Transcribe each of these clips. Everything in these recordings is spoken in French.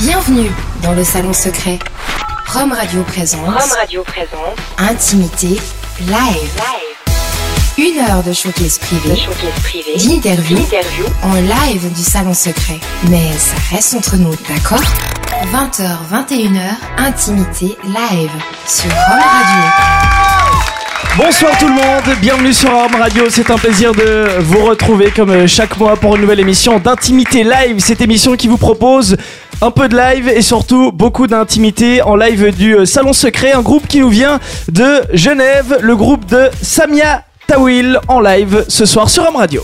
Bienvenue dans le salon secret. Rome Radio présente. Rome Radio présente. Intimité live. Une heure de showcase privé. Privé. D'interview. En live du salon secret. Mais ça reste entre nous, d'accord? 20h, 21h, Intimité live sur Rome Radio. Bonsoir tout le monde, bienvenue sur Arm Radio, c'est un plaisir de vous retrouver comme euh, chaque mois pour une nouvelle émission d'intimité live, cette émission qui vous propose un peu de live et surtout beaucoup d'intimité en live du euh, Salon Secret, un groupe qui nous vient de Genève, le groupe de Samia Tawil en live ce soir sur Arm Radio.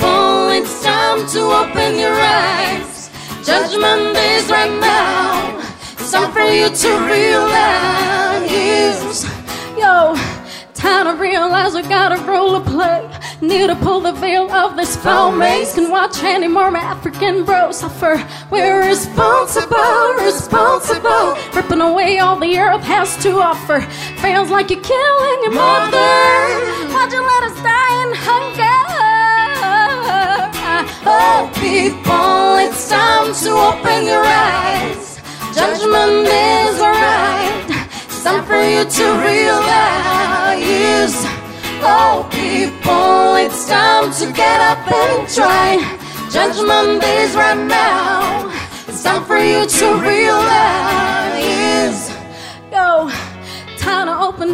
Oh, it's time to open your eyes. Judgment is right now. It's time for you to realize. Yo, time to realize we got a role to play. Need to pull the veil of this foul maze. Can watch any more African bros suffer. We're responsible, responsible. Ripping away all the earth has to offer. Feels like you're killing your mother. Why'd you let us die in hunger? Oh, people, it's time to open your eyes. Judgment is alright. It's time for you to realize. Oh, people, it's time to get up and try. Judgment is right now. It's time for you to realize. Go.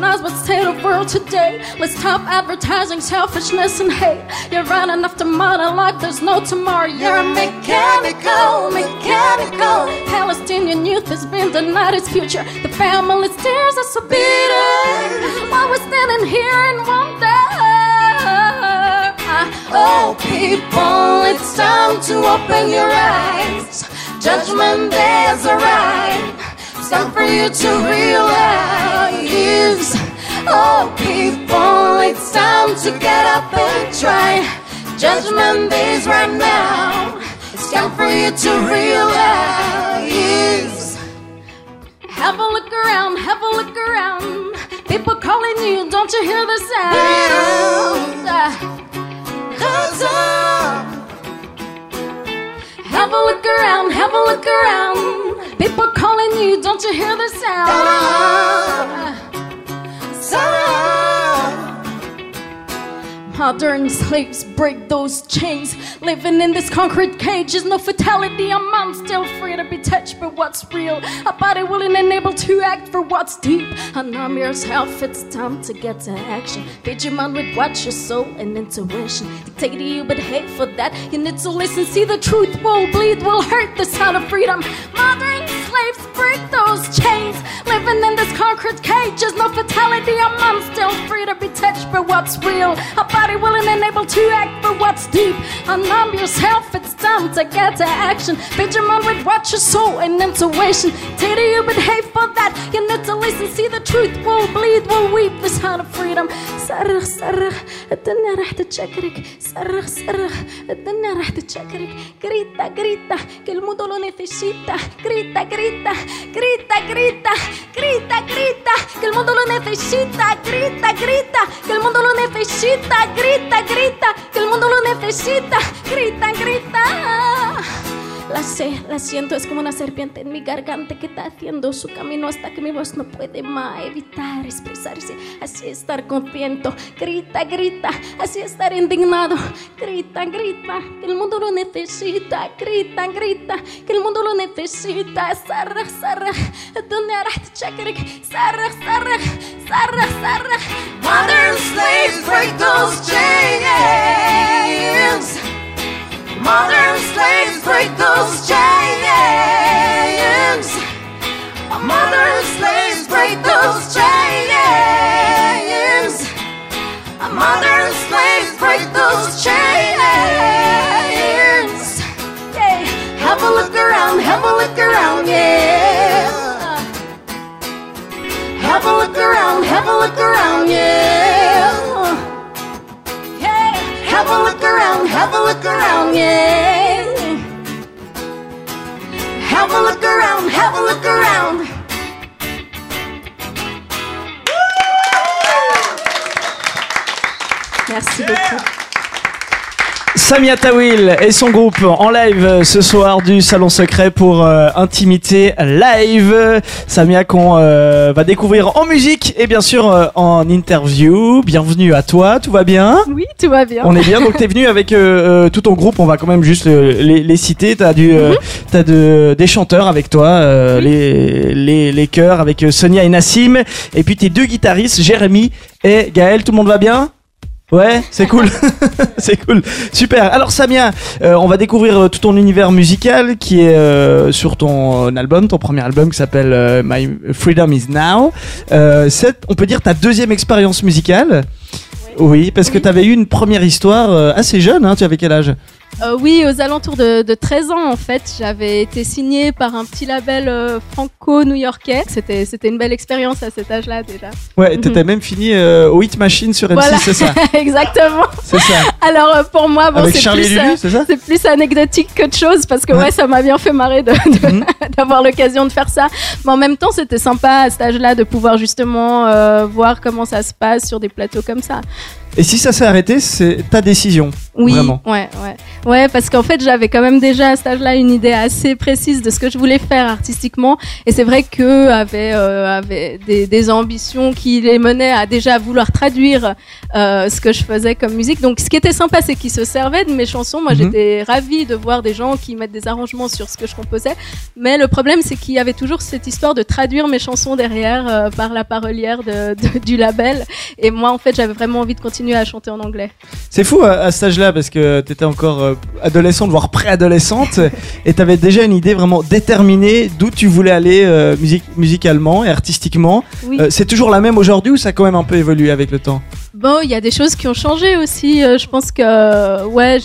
Eyes, what's world today? Let's stop advertising selfishness and hate. You're running after money like there's no tomorrow. You're mechanical, mechanical. Palestinian youth has been denied its future. The family stares us so bitter. While we're standing here in wonder. Oh, people, it's time to open your eyes. Judgment is alright. It's time for you to realize. Oh, people, it's time to get up and try. Judgment is right now. It's time for you to realize. Have a look around, have a look around. People calling you, don't you hear the sound? Hands up. Have a look around, have a look around. People calling you, don't you hear the sound? Sarah. Modern slaves break those chains. Living in this concrete cage is no fatality. A man still free to be touched by what's real. A body willing and able to act for what's deep. And I'm yourself, it's time to get to action. Feed your mind with what your soul and intuition dictate to you, but hate for that. You need to listen, see the truth will bleed, will hurt the sound of freedom. Modern slaves break those chains. Living in this concrete cage is no fatality. A man still free to be touched by what's real. A body willing and able to act for what's deep. Unarm yourself, it's time to get to action. Feed your mind with what your soul and intuition. Dictate to you, but hate for that. You need to listen, see the truth will bleed, will weep the sound of freedom. صرخ صرخ الدنيا راح تتشكرك صرخ صرخ الدنيا راح تتشكرك grita grita que el mundo lo necesita grita grita grita grita grita grita que el mundo lo necesita grita grita que el mundo lo necesita grita grita que el mundo lo necesita. Grita grita La sé, la siento, es como una serpiente en mi garganta que está haciendo su camino hasta que mi voz no puede más evitar expresarse. Así estar contento, grita, grita, así estar indignado, grita, grita, que el mundo lo necesita, grita, grita, que el mundo lo necesita. Sarra, sarra, donde harás checkerick, sarra, sarra, sarra, sarra. Modern slaves break those chains. Modern slaves break those chains. Modern slaves break those chains. Modern slaves break those chains. Yeah. Have a look around, have a look around, yeah. Have a look around, have a look around, yeah. Have a look around, yeah. Have a look around, have a look around. Merci yeah. beaucoup. Samia Tawil et son groupe en live ce soir du Salon Secret pour euh, Intimité Live. Samia qu'on euh, va découvrir en musique et bien sûr euh, en interview. Bienvenue à toi, tout va bien? Oui, tout va bien. On est bien, donc t'es venu avec tout ton groupe, on va quand même juste les, les citer. T'as du, euh, t'as de, des chanteurs avec toi, les, les, les chœurs avec Sonia et Nassim, et puis tes deux guitaristes, Jérémy et Gaël. Tout le monde va bien? Ouais, c'est cool, c'est cool, super. Alors Samia, euh, on va découvrir euh, tout ton univers musical qui est euh, sur ton album, ton premier album qui s'appelle My Freedom Is Now. C'est, on peut dire, ta deuxième expérience musicale. Oui, parce que tu avais eu une première histoire assez jeune, hein, tu avais quel âge? Euh, oui, aux alentours de, de 13 ans, en fait, j'avais été signée par un petit label euh, franco-new-yorkais. C'était, c'était une belle expérience à cet âge-là déjà. Ouais, Mhm. t'étais même fini euh, au Hit Machine sur M6, Voilà. c'est ça Exactement. C'est ça. Alors euh, pour moi, bon, c'est plus, Lulu, c'est ça c'est plus anecdotique qu'autre chose parce que Ouais. ouais, ça m'a bien fait marrer de- de- Mhm. d'avoir l'occasion de faire ça. Mais en même temps, c'était sympa à cet âge-là de pouvoir justement voir comment ça se passe sur des plateaux comme ça. Et si ça s'est arrêté, c'est ta décision. Oui, Vraiment. ouais, ouais, ouais, parce qu'en fait, j'avais quand même déjà à cet âge-là une idée assez précise de ce que je voulais faire artistiquement, et c'est vrai que avait, euh, des, des ambitions qui les menaient à déjà vouloir traduire euh, ce que je faisais comme musique. Donc, ce qui était sympa, c'est qu'ils se servaient de mes chansons. Moi, Mhm. j'étais ravie de voir des gens qui mettent des arrangements sur ce que je composais, mais le problème, c'est qu'il y avait toujours cette histoire de traduire mes chansons derrière euh, par la parolière de, de- du label, et moi, en fait, j'avais vraiment envie de continuer à chanter en anglais. C'est fou à, à cet âge-là parce que t'étais encore euh, adolescente, voire préadolescente, et t'avais déjà une idée vraiment déterminée d'où tu voulais aller euh, musicalement et artistiquement. Oui. Euh, c'est toujours la même aujourd'hui ou ça a quand même un peu évolué avec le temps? Bon, il y a des choses qui ont changé aussi. euh, je pense que, ouais,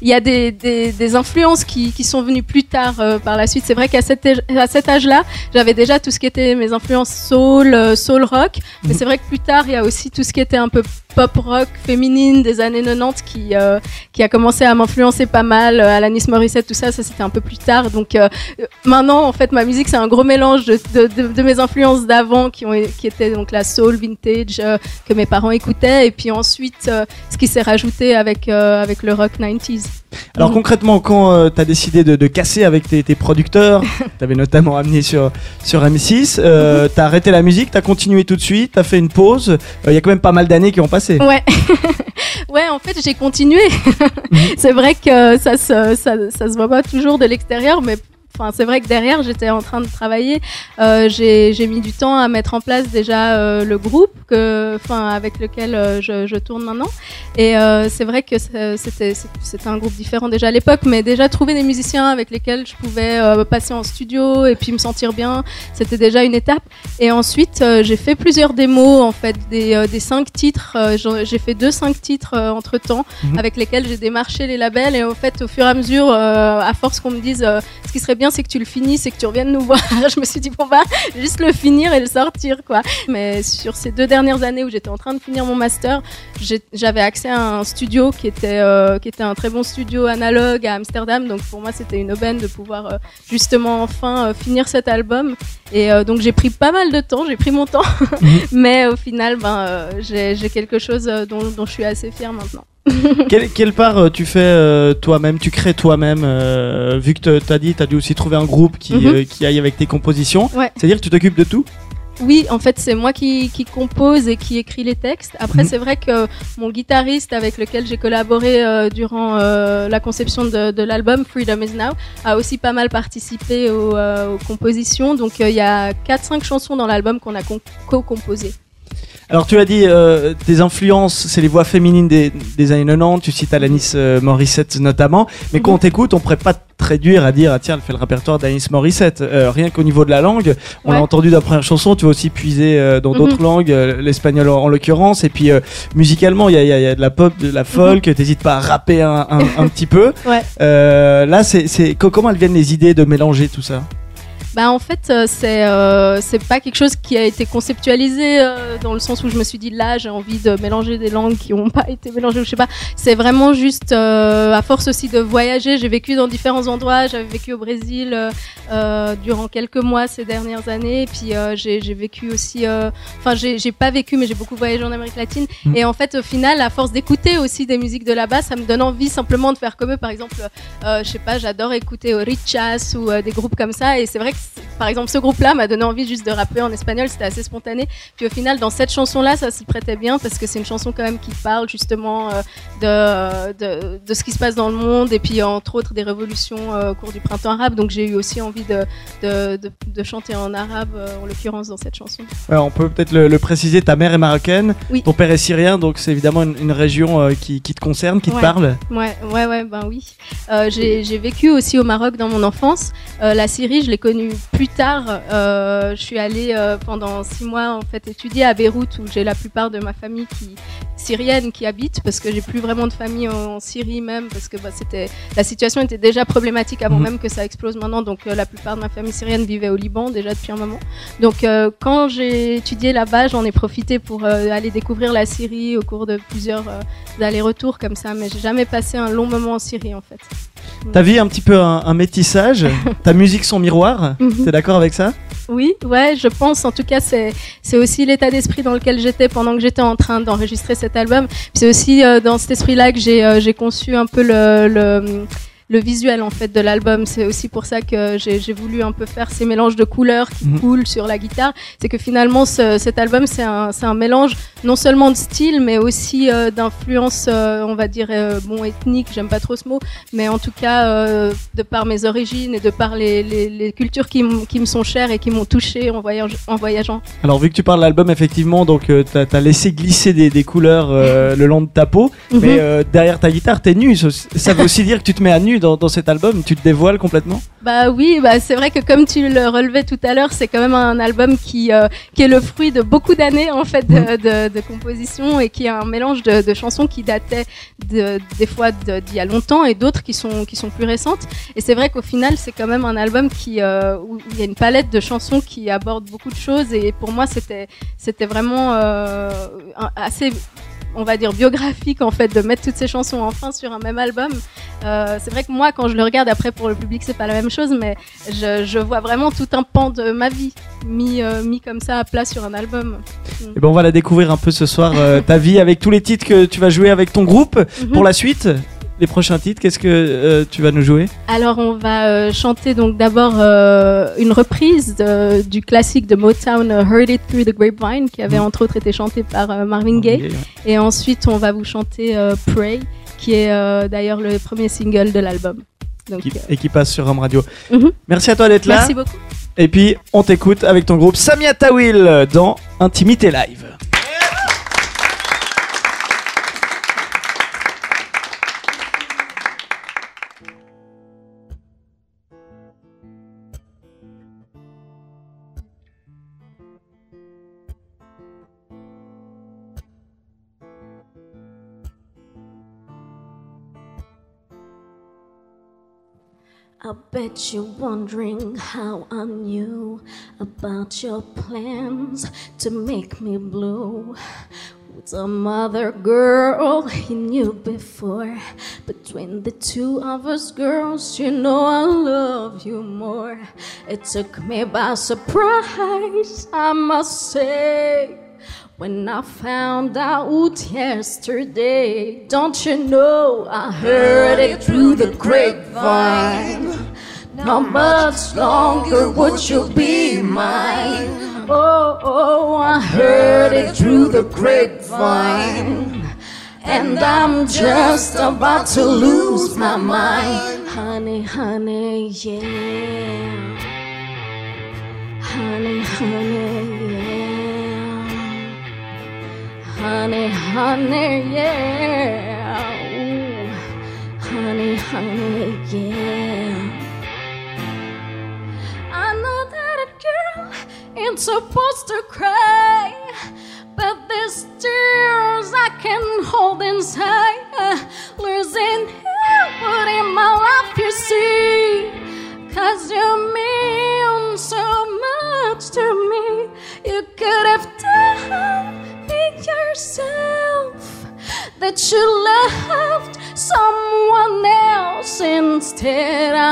il y a des, des, des influences qui, qui sont venues plus tard euh, par la suite. C'est vrai qu'à cet, à cet âge-là, j'avais déjà tout ce qui était mes influences soul, euh, soul rock. Mais Mhm. c'est vrai que plus tard, il y a aussi tout ce qui était un peu pop rock féminine des années 90 qui, euh, qui a commencé à m'influencer pas mal. Euh, Alanis Morissette, tout ça, ça c'était un peu plus tard. Donc euh, maintenant, en fait, ma musique, c'est un gros mélange de, de, de, de mes influences d'avant qui, ont, qui étaient donc la soul vintage euh, que mes parents écoutaient et puis ensuite euh, ce qui s'est rajouté avec, euh, avec le rock 90s. Alors Mhm. concrètement, quand euh, t'as décidé de, de casser avec tes, tes producteurs, t'avais notamment amené sur, sur M6, euh, t'as arrêté la musique, t'as continué tout de suite, t'as fait une pause. Il y a quand même pas mal d'années qui ont passé. Ouais. ouais, en fait, j'ai continué. Mhm. c'est vrai que ça se, ça, ça se voit pas toujours de l'extérieur, mais Enfin, c'est vrai que derrière, j'étais en train de travailler. Euh, j'ai mis du temps à mettre en place déjà euh, le groupe que, enfin, avec lequel euh, je, je tourne maintenant. Et c'est vrai que c'était un groupe différent déjà à l'époque, mais déjà trouver des musiciens avec lesquels je pouvais passer en studio et puis me sentir bien, c'était déjà une étape. Et ensuite, j'ai fait plusieurs démos, en fait, des, des cinq titres. J'ai fait deux, cinq titres entre temps, Mhm. avec lesquels j'ai démarché les labels. Et en fait, au fur et à mesure, à force qu'on me dise, ce qui serait bien, c'est que tu le finisses et que tu reviennes nous voir. je me suis dit, bon, bah, juste le finir et le sortir, quoi. Mais sur ces deux dernières années où j'étais en train de finir mon master, j'avais accès à un studio qui était, euh, qui était un très bon studio analogue à Amsterdam. Donc pour moi, c'était une aubaine de pouvoir euh, justement enfin euh, finir cet album. Et donc j'ai pris pas mal de temps, j'ai pris mon temps, mais au final, ben, j'ai quelque chose dont, dont je suis assez fière maintenant. quelle, quelle part euh, tu fais euh, toi-même, tu crées toi-même, euh, vu que tu as dit, tu as dû aussi trouver un groupe qui, Mhm. euh, qui aille avec tes compositions. Ouais. C'est-à-dire que tu t'occupes de tout? Oui, en fait, c'est moi qui, qui compose et qui écrit les textes. Après, Mhm. c'est vrai que mon guitariste avec lequel j'ai collaboré euh, durant euh, la conception de, de l'album Freedom Is Now a aussi pas mal participé aux, euh, aux compositions. Donc, il y a 4-5 chansons dans l'album qu'on a co-composées. Alors tu as dit, euh, tes influences, c'est les voix féminines des, des années 90, tu cites Alanis euh, Morissette notamment, mais quand Mhm. on t'écoute, on pourrait pas te réduire à dire, ah, tiens, elle fait le répertoire d'Alanis Morissette. Euh, rien qu'au niveau de la langue, on l'a entendu dans la première chanson, tu vas aussi puiser euh, dans Mhm. d'autres langues, euh, l'espagnol en, en l'occurrence, et puis euh, musicalement, il y a, il y a- il y a de la pop, de la folk, t'hésites pas à rapper un, un, un petit peu. Ouais. Euh, là, c'est, c'est, co- comment elles viennent les idées de mélanger tout ça? Bah en fait euh, c'est euh, c'est pas quelque chose qui a été conceptualisé euh, dans le sens où je me suis dit là j'ai envie de mélanger des langues qui ont pas été mélangées ou je sais pas. C'est vraiment juste euh, à force aussi de voyager j'ai vécu dans différents endroits. J'avais vécu au Brésil euh, euh, durant quelques mois ces dernières années. Et puis euh, j'ai vécu aussi enfin j'ai j'ai pas vécu mais j'ai beaucoup voyagé en Amérique latine. Mm. et en fait au final à force d'écouter aussi des musiques de là-bas ça me donne envie simplement de faire comme eux. Par exemple euh, je sais pas j'adore écouter Richas ou des groupes comme ça. Et c'est vrai que par exemple ce groupe là m'a donné envie juste de rapper en espagnol c'était assez spontané puis au final dans cette chanson là ça s'y prêtait bien parce que c'est une chanson quand même qui parle justement euh, de, de, de ce qui se passe dans le monde et puis entre autres des révolutions euh, au cours du printemps arabe donc j'ai eu aussi envie de, de, chanter en arabe euh, en l'occurrence dans cette chanson Ouais, on peut peut-être le, le préciser, ta mère est marocaine, Oui. ton père est syrien, donc c'est évidemment une, une région qui, qui te concerne, qui te parle. Ouais, ouais, ouais, ben oui. J'ai j'ai vécu aussi au Maroc dans mon enfance. La Syrie, je l'ai connue plus tard. Euh, je suis allée euh, pendant six mois en fait étudier à Beyrouth où j'ai la plupart de ma famille qui syrienne qui habite parce que j'ai plus vraiment de famille en, en Syrie même parce que bah, c'était la situation était déjà problématique avant Mhm. même que ça explose maintenant. Donc euh, la plupart de ma famille syrienne vivait au Liban déjà depuis un moment. Donc quand j'ai étudié là-bas, j'en ai profité pour aller découvrir la Syrie au cours de plusieurs allers-retours comme ça, mais j'ai jamais passé un long moment en Syrie en fait. Ta vie est un petit peu un, un métissage, ta musique son miroir, Mhm. t'es d'accord avec ça? Oui, ouais, je pense. En tout cas, c'est aussi l'état d'esprit dans lequel j'étais pendant que j'étais en train d'enregistrer cet album. C'est aussi euh, dans cet esprit-là que j'ai euh, conçu un peu le, le le visuel en fait de l'album. C'est aussi pour ça que j'ai voulu un peu faire ces mélanges de couleurs qui Mhm. coulent sur la guitare. C'est que finalement, ce- cet album, c'est un, mélange non seulement de style, mais aussi euh, d'influence, euh, on va dire, euh, bon, ethnique, j'aime pas trop ce mot, mais en tout cas, euh, de par mes origines et de par les, les, les cultures qui, me sont chères et qui m'ont touché en, voyage, en voyageant. Alors vu que tu parles de l'album, effectivement, donc euh, t'as as laissé glisser des, des couleurs le long de ta peau, Mhm. mais derrière ta guitare, t'es nu. Ça, ça veut aussi dire que tu te mets à nu dans, dans cet album, tu te dévoiles complètement? Bah oui, bah c'est vrai que comme tu le relevais tout à l'heure, c'est quand même un album qui, euh, qui est le fruit de beaucoup d'années en fait de, de, de composition et qui est un mélange de, de chansons qui dataient de, des fois d'il y a longtemps et d'autres qui sont, qui sont plus récentes. Et c'est vrai qu'au final, c'est quand même un album qui, euh, où il y a une palette de chansons qui aborde beaucoup de choses et pour moi, c'était c'était vraiment euh, assez on va dire biographique en fait de mettre toutes ces chansons enfin sur un même album euh, c'est vrai que moi, quand je le regarde après pour le public, c'est pas la même chose, mais je, je vois vraiment tout un pan de ma vie mis, euh, mis comme ça à plat sur un album. Et ben on va la découvrir un peu ce soir, euh, ta vie avec tous les titres que tu vas jouer avec ton groupe. Mhm. Pour la suite, les prochains titres, qu'est-ce que euh, tu vas nous jouer? Alors, on va euh, chanter donc d'abord euh, une reprise de- du classique de Motown, Heard It Through the Grapevine, qui avait Mhm. entre autres été chanté par Marvin Gaye. Et ensuite, on va vous chanter Pray, qui est d'ailleurs le premier single de l'album. Et qui passe sur Rome Radio. Mhm. Merci à toi d'être là. merci beaucoup. Et puis on t'écoute avec ton groupe Samia Tawil dans Intimité Live. I bet you're wondering how I knew about your plans to make me blue. With some other girl he knew before. Between the two of us girls, you know I love you more. It took me by surprise, I must say. When I found out yesterday, don't you know I heard it through the grapevine. Not much longer would you be mine. Oh, oh, I heard it through the grapevine. And I'm just about to lose my mind. Honey, honey, yeah. Honey, honey, yeah honey, honey, yeah. Ooh, honey, honey, yeah. I know that a girl ain't supposed to cry, but these tears I can hold inside. Uh, losing you, but in my life, you see, cause you mean so much to me. You could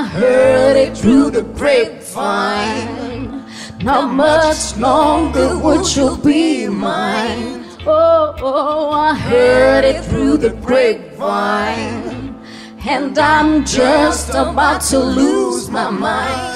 heard it through the grapevine. Not much longer would you be mine. Oh, oh, I heard it through the grapevine. And I'm just about to lose my mind.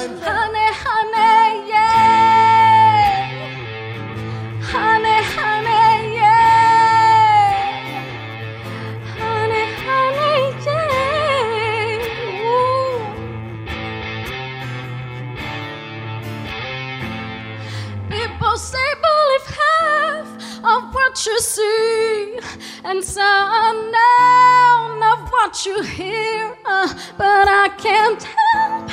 What you see and some of what you hear, uh, but I can't help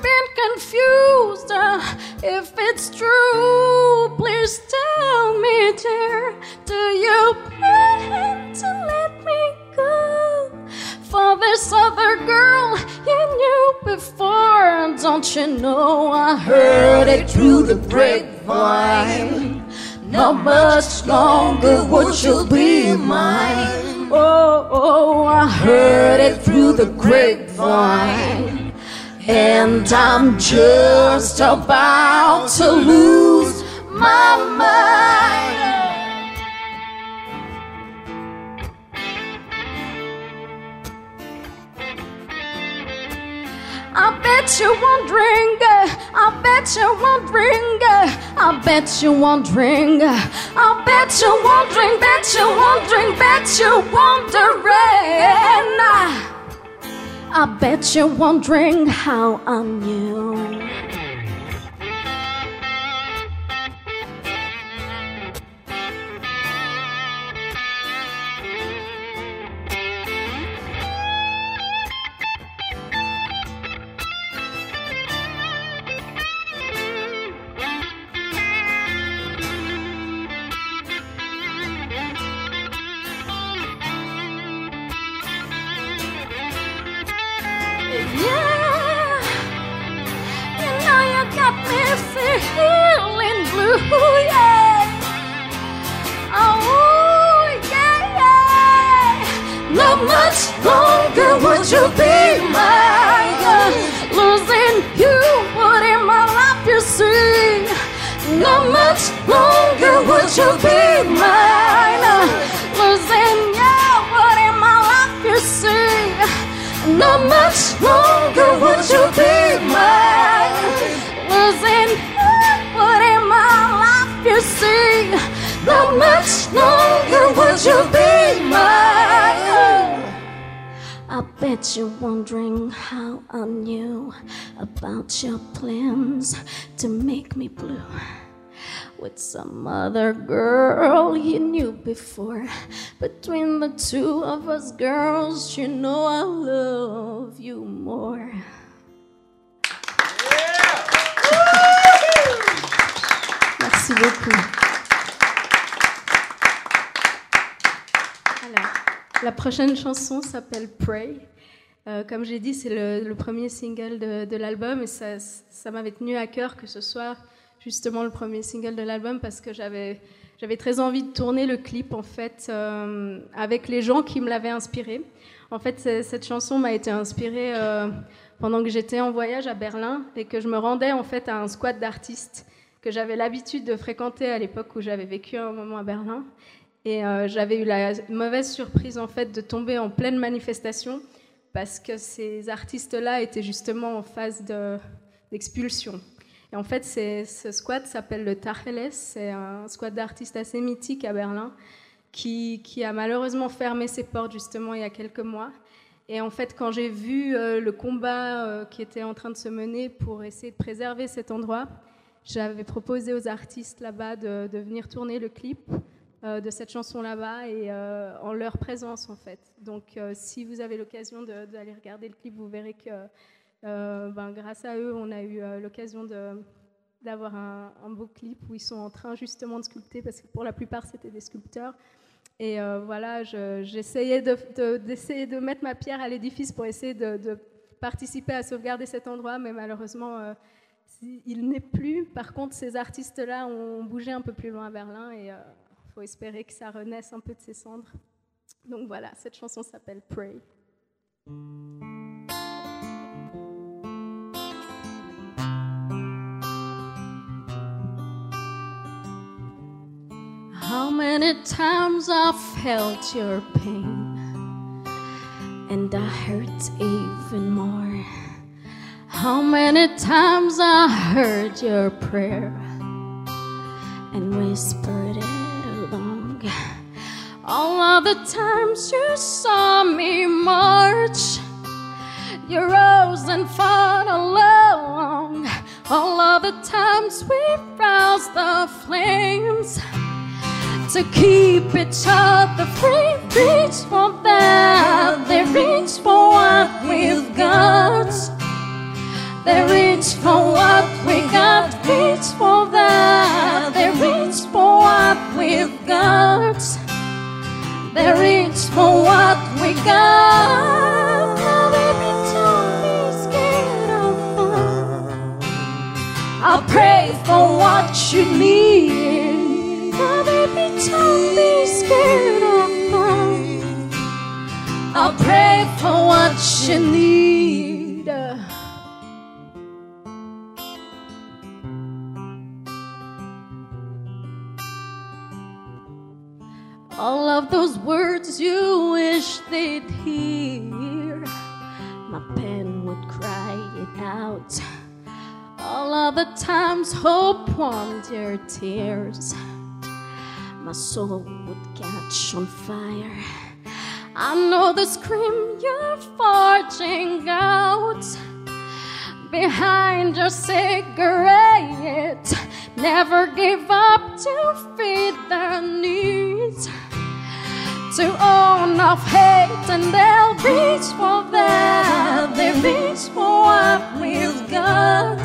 being confused uh, if it's true. Please tell me, dear, do you plan to let me go? For this other girl you knew before, don't you know I heard it through the grapevine? Not much longer would you be mine. Oh, oh, I heard it through the grapevine. And I'm just about to lose my mind. I bet you're wondering, I bet you're wondering, I bet you're wondering, I bet you're wondering, bet you're wondering, bet you're wondering. I bet you're wondering how I knew. With some other girl you knew before. Between the two of us girls, you know I love you more. Merci beaucoup. Alors, la prochaine chanson s'appelle Pray. Euh, comme j'ai dit, c'est le, le premier single de, de l'album et ça, ça m'avait tenu à cœur que ce soit justement le premier single de l'album parce que j'avais j'avais très envie de tourner le clip en fait euh, avec les gens qui me l'avaient inspiré. En fait, cette chanson m'a été inspirée euh, pendant que j'étais en voyage à Berlin et que je me rendais en fait à un squat d'artistes que j'avais l'habitude de fréquenter à l'époque où j'avais vécu un moment à Berlin. Et euh, j'avais eu la mauvaise surprise en fait de tomber en pleine manifestation parce que ces artistes-là étaient justement en phase de- d'expulsion. Et en fait, ce squat s'appelle le Tacheles, c'est un squat d'artistes assez mythique à Berlin qui, a malheureusement fermé ses portes justement il y a quelques mois. Et en fait, quand j'ai vu euh, le combat euh, qui était en train de se mener pour essayer de préserver cet endroit, j'avais proposé aux artistes là-bas de, venir tourner le clip euh, de cette chanson là-bas et en leur présence en fait. Donc, si vous avez l'occasion d'aller regarder le clip, vous verrez que ben, grâce à eux, on a eu euh, l'occasion d'avoir un, beau clip où ils sont en train justement de sculpter, parce que pour la plupart, c'était des sculpteurs. Et euh, voilà, je- j'essayais de, de- d'essayer de mettre ma pierre à l'édifice pour essayer de, participer à sauvegarder cet endroit, mais malheureusement, euh, il n'est plus. Par contre, ces artistes-là ont bougé un peu plus loin à Berlin et il faut espérer que ça renaisse un peu de ses cendres. Donc voilà, cette chanson s'appelle Pray. Many times I felt your pain and I hurt even more. How many times I heard your prayer and whispered it along. All of the times you saw me march, you rose and fought along. All of the times we roused the flames to keep each other free. Reach for that, they reach for what we've got. They reach for what we got, reach for that. They reach for what we've got. They reach for what we got. Now baby, don't be scared of them. I pray for what you need. I pray for what you need. All of those words you wish they'd hear, my pen would cry it out. All of the times hope warmed your tears, my soul would catch on fire. I know the scream you're forging out behind your cigarette. Never give up to feed their needs. To own of hate, and they'll reach for that. They reach for what we've got.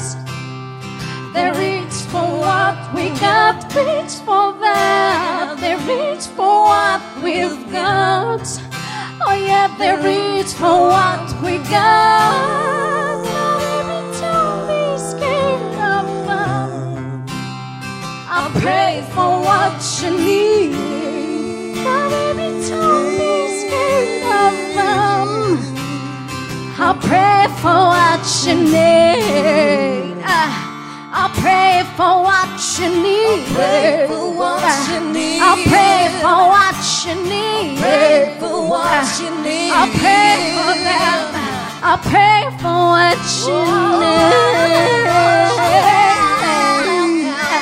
They reach for what we got. Reach for that. They reach for what we've got. Oh yeah, they reach for what we got. Now, baby, don't be scared of them. I pray for what you need. Now, baby, don't be scared of them. I pray for what you need. I pray for what you need. I pray for what you need. I pray for what you need. I pray for what you need. I pray for them.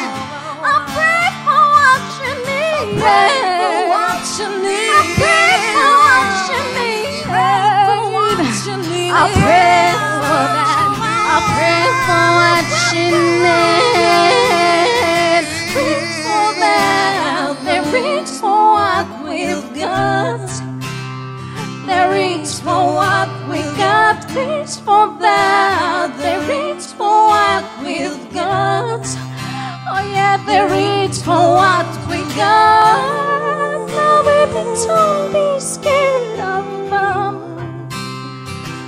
I pray for what you need. I pray for what you need. I pray for what you need. I pray for what you need. I pray for that. I pray for what you need. Reach for that. Reach for what we've got. For what we got. Reach for that. They reach for what we've got. Oh yeah, they reach for what we got. Now baby, don't be scared of them.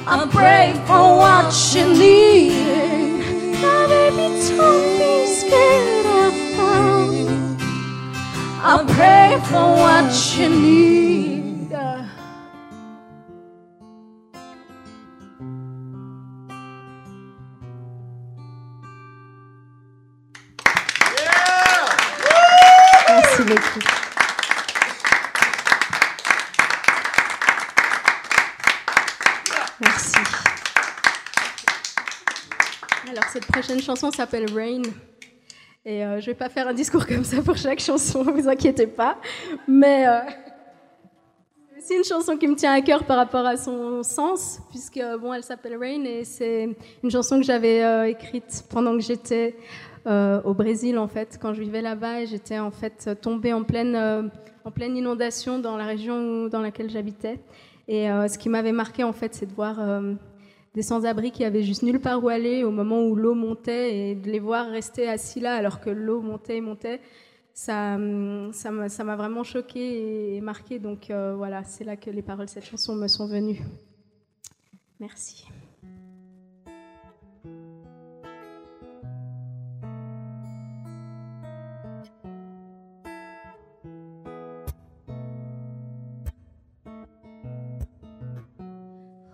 I pray for what you need. Now, baby, don't be scared of them. I pray for what you need. Prochaine chanson s'appelle Rain. Et euh, je vais pas faire un discours comme ça pour chaque chanson, vous inquiétez pas. Mais euh, c'est une chanson qui me tient à cœur par rapport à son sens, puisque bon, elle s'appelle Rain et c'est une chanson que j'avais euh, écrite pendant que j'étais au Brésil en fait, quand je vivais là-bas et j'étais en fait tombée en pleine, en pleine inondation dans la région dans laquelle j'habitais. Et ce qui m'avait marqué en fait, c'est de voir des sans-abri qui avaient juste nulle part où aller au moment où l'eau montait et de les voir rester assis là alors que l'eau montait et montait. Ça, hum, ça m'a vraiment choqué et marqué. Donc euh, voilà, c'est là que les paroles de cette chanson me sont venues. Merci.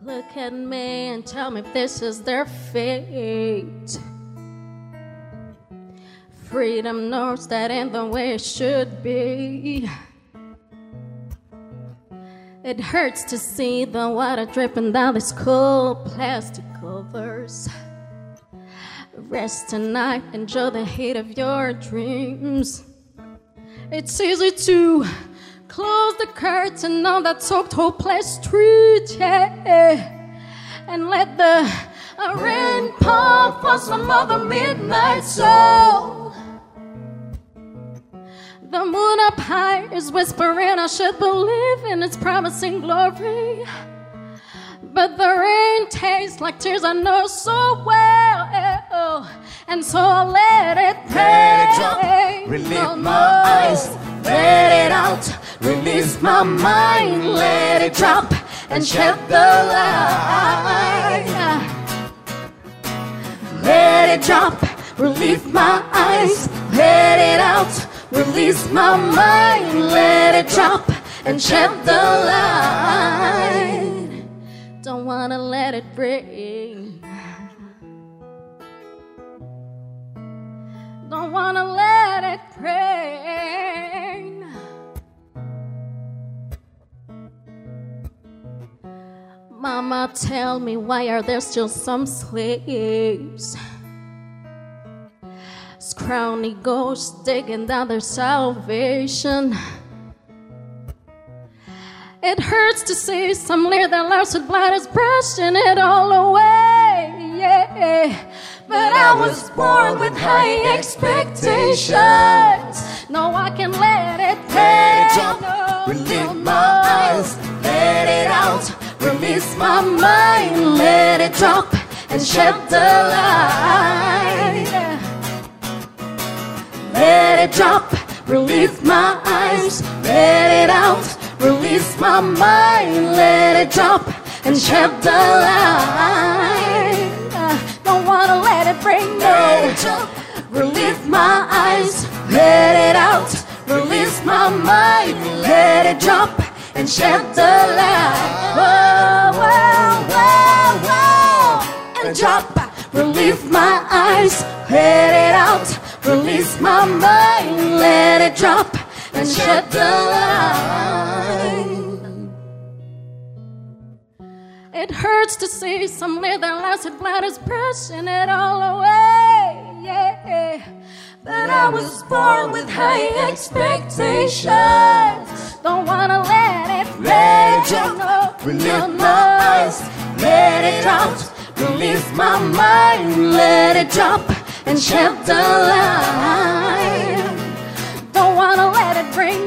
Look at me and tell me if this is their fate. Freedom knows that ain't the way it should be. It hurts to see the water dripping down these cold plastic covers. Rest tonight, enjoy the heat of your dreams. It's easy to close the curtain on that soaked hopeless street, yeah, and let the rain pour for some other midnight soul. The moon up high is whispering, I should believe in its promising glory. But the rain tastes like tears I know so well. And so I let it Let it drop, No, my eyes, let it out, release my mind, let it drop and shed the light. Let it drop, relieve my eyes, let it out, release my mind, let it drop and shed the light. Don't wanna let it rain. Don't wanna let it rain. Mama, tell me why are there still some slaves? Scrawny ghosts digging down their salvation. It hurts to see some live their lives with blood is brushing it all away. Yeah. But I was born with high expectations. No, I can let it Let it drop, No, relieve no, my eyes, let it out, release my mind, let it drop and shed the light. Let it drop, release my eyes, let it out, release my mind, let it drop and shed the light. Don't wanna let it. Let it drop, relieve my eyes, let it out, release my mind, let it drop and shed the light. And drop, relieve my eyes, let it out, release my mind, let it drop and shed the light. It hurts to see some their lives blood is brushing it all away. Yeah. But I was born with high expectations. Don't wanna let it Let it drop, no, my eyes, let it out, release my mind, let it drop and shed the light. Don't wanna let it.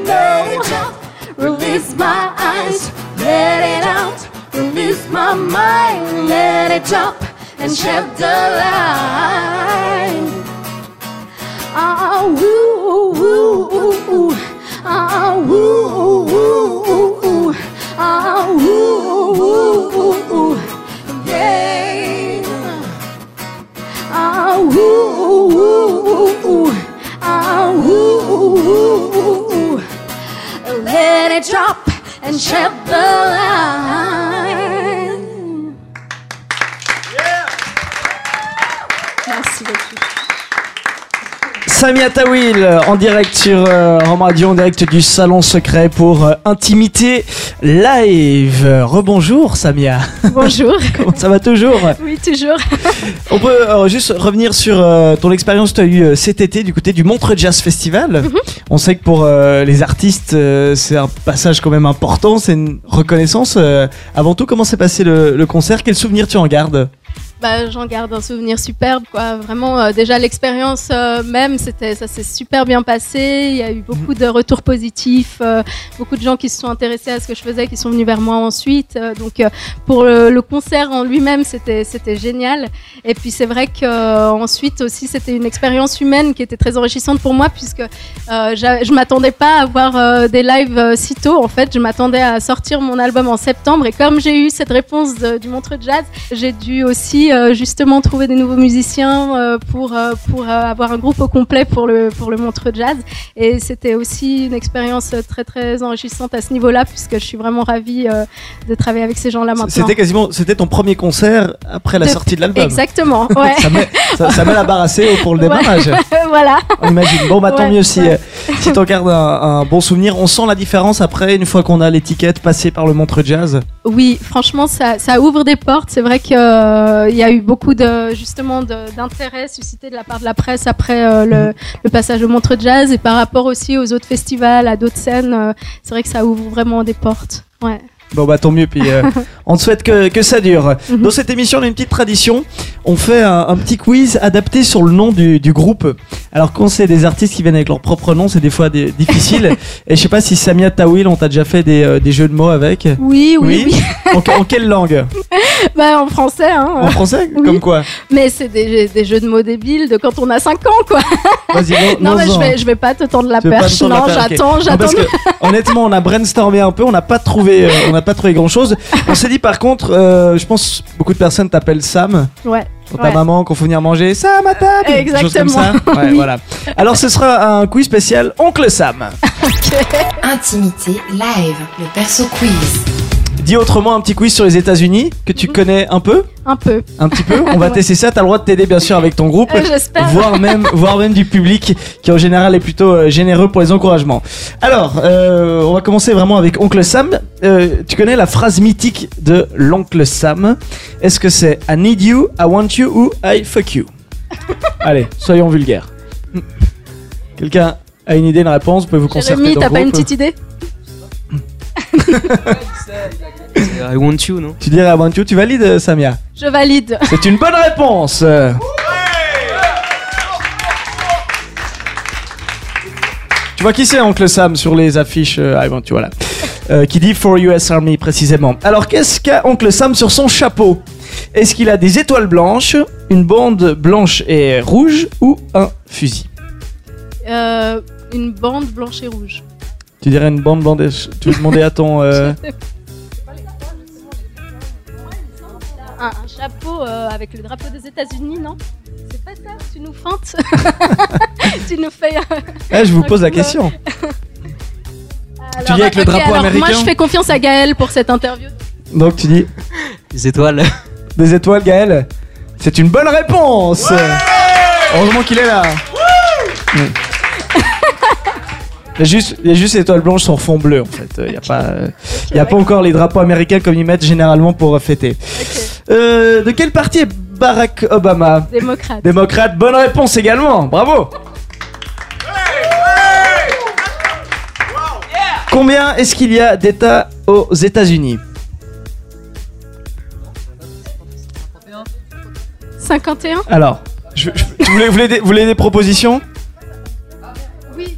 Let No. release my eyes, let it out, release my mind, let it drop and shed the light. Ah, woo, woo, woo, woo. Ah, ooh, ooh, ooh, ooh. Ah, ooh, ooh, ooh, ooh. Yeah. Ah, ooh, ooh, ooh, ooh. Ah, ooh, ooh, ooh, ooh. Let it drop and shed the light. Samia Tawil en direct sur euh, Rome Radio, en direct du salon secret pour euh, Intimité Live. Euh, Rebonjour Samia, Bonjour. comment ça va toujours Oui, toujours. On peut euh, juste revenir sur euh, ton expérience que tu as eue euh, cet été du côté du Montreux Jazz Festival. On sait que pour euh, les artistes, euh, c'est un passage quand même important, c'est une reconnaissance. Euh, avant tout, comment s'est passé le, le concert? Quel souvenir tu en gardes? Bah, j'en garde un souvenir superbe, quoi. Vraiment, euh, déjà l'expérience euh, même, c'était, ça s'est super bien passé. Il y a eu beaucoup de retours positifs, euh, beaucoup de gens qui se sont intéressés à ce que je faisais, qui sont venus vers moi ensuite. Donc, pour le, le concert en lui-même, c'était, c'était génial. Et puis, c'est vrai que ensuite aussi, c'était une expérience humaine qui était très enrichissante pour moi, puisque je m'attendais pas à avoir des lives si tôt. En fait, je m'attendais à sortir mon album en septembre. Et comme j'ai eu cette réponse de- du Montreux Jazz, j'ai dû aussi justement trouver des nouveaux musiciens euh, pour, euh, pour euh, avoir un groupe au complet pour le, pour le Montreux Jazz. Et c'était aussi une expérience euh, très très enrichissante à ce niveau-là, puisque je suis vraiment ravie euh, de travailler avec ces gens-là maintenant. C'était quasiment, c'était ton premier concert après la De- sortie de l'album. Exactement, ouais. Ça met, ça, ça met la barre assez haut pour le démarrage. voilà. On imagine. Bon, bah tant Ouais, mieux si, ouais. euh, si t'en gardes un, un bon souvenir. On sent la différence après, une fois qu'on a l'étiquette passée par le Montreux Jazz. Oui, franchement, ça, ça ouvre des portes. C'est vrai qu'il y a eu beaucoup de justement d'intérêt suscité de la part de la presse après euh, le, le passage au Montreux Jazz et par rapport aussi aux autres festivals, à d'autres scènes. euh, c'est vrai que ça ouvre vraiment des portes. Ouais. Bon bah tant mieux, puis euh, on te souhaite que, que ça dure. Mhm. Dans cette émission, on a une petite tradition. On fait un, un petit quiz adapté sur le nom du, du groupe. Alors quand c'est des artistes qui viennent avec leur propre nom, c'est des fois des- difficile. Et je sais pas si Samia Tawil, on t'a déjà fait des, euh, des jeux de mots avec. Oui, oui, oui. en, en quelle langue bah, en français, hein. En français Oui. Comme quoi Mais c'est des, des jeux de mots débiles de quand on a 5 ans, quoi. Vas-y, Non, non, mais je vais, je vais pas te tendre la Tu perche. tendre Non, j'attends, Non, j'attends. honnêtement, on a brainstormé un peu, on n'a pas trouvé, euh, on n'a pas trouvé grand chose. On s'est dit par contre, euh, je pense beaucoup de personnes t'appellent Sam. Ouais. Pour ta Ouais. maman, qu'on faut venir manger Sam à table. des choses comme ça. Exactement. Ouais, Oui. voilà. Alors ce sera un quiz spécial Oncle Sam. Intimité live, le perso quiz. Dis autrement un petit quiz sur les États-Unis que tu connais un peu, Un peu. un petit peu. On va tester ça. T'as le droit de t'aider bien sûr avec ton groupe. Euh, J'espère. voire même, voire même du public qui en général est plutôt euh, généreux pour les encouragements. Alors, euh, on va commencer vraiment avec Oncle Sam. Euh, tu connais la phrase mythique de l'Oncle Sam? Est-ce que c'est I need you, I want you ou I fuck you? Allez, soyons vulgaires. Quelqu'un a une idée, une réponse? Vous pouvez vous concerter Jérémy, t'as pas une petite idée? I want you, non Tu dirais I want you, tu valides Samia Je valide. C'est une bonne réponse. Tu vois qui c'est Oncle Sam sur les affiches euh, I want you, voilà. Euh, qui dit for US Army précisément. Alors qu'est-ce qu'a Oncle Sam sur son chapeau? Est-ce qu'il a des étoiles blanches, une bande blanche et rouge ou un fusil? Euh, une bande blanche et rouge. Tu dirais une bande bandée. Tu veux demander à ton. euh, Un, un chapeau euh, avec le drapeau des États-Unis, non? C'est pas ça? Tu nous feintes? Tu nous fais. euh, eh, je vous pose la question. alors, dis avec le drapeau alors, américain Moi, je fais confiance à Gaël pour cette interview. Donc tu dis Les étoiles. des étoiles, Gaël C'est une bonne réponse Heureusement qu'il est là. Mm. Il y, a juste, il y a juste les étoiles blanches sur fond bleu en fait. Il n'y a, pas, euh, il y a pas encore les drapeaux américains comme ils mettent généralement pour euh, fêter. Euh, de quel parti est Barack Obama Démocrate. Démocrate, bonne réponse également, bravo Combien est-ce qu'il y a d'États aux États-Unis? 51 Alors, je, je- vous, voulez, vous voulez des, vous voulez des propositions? Oui.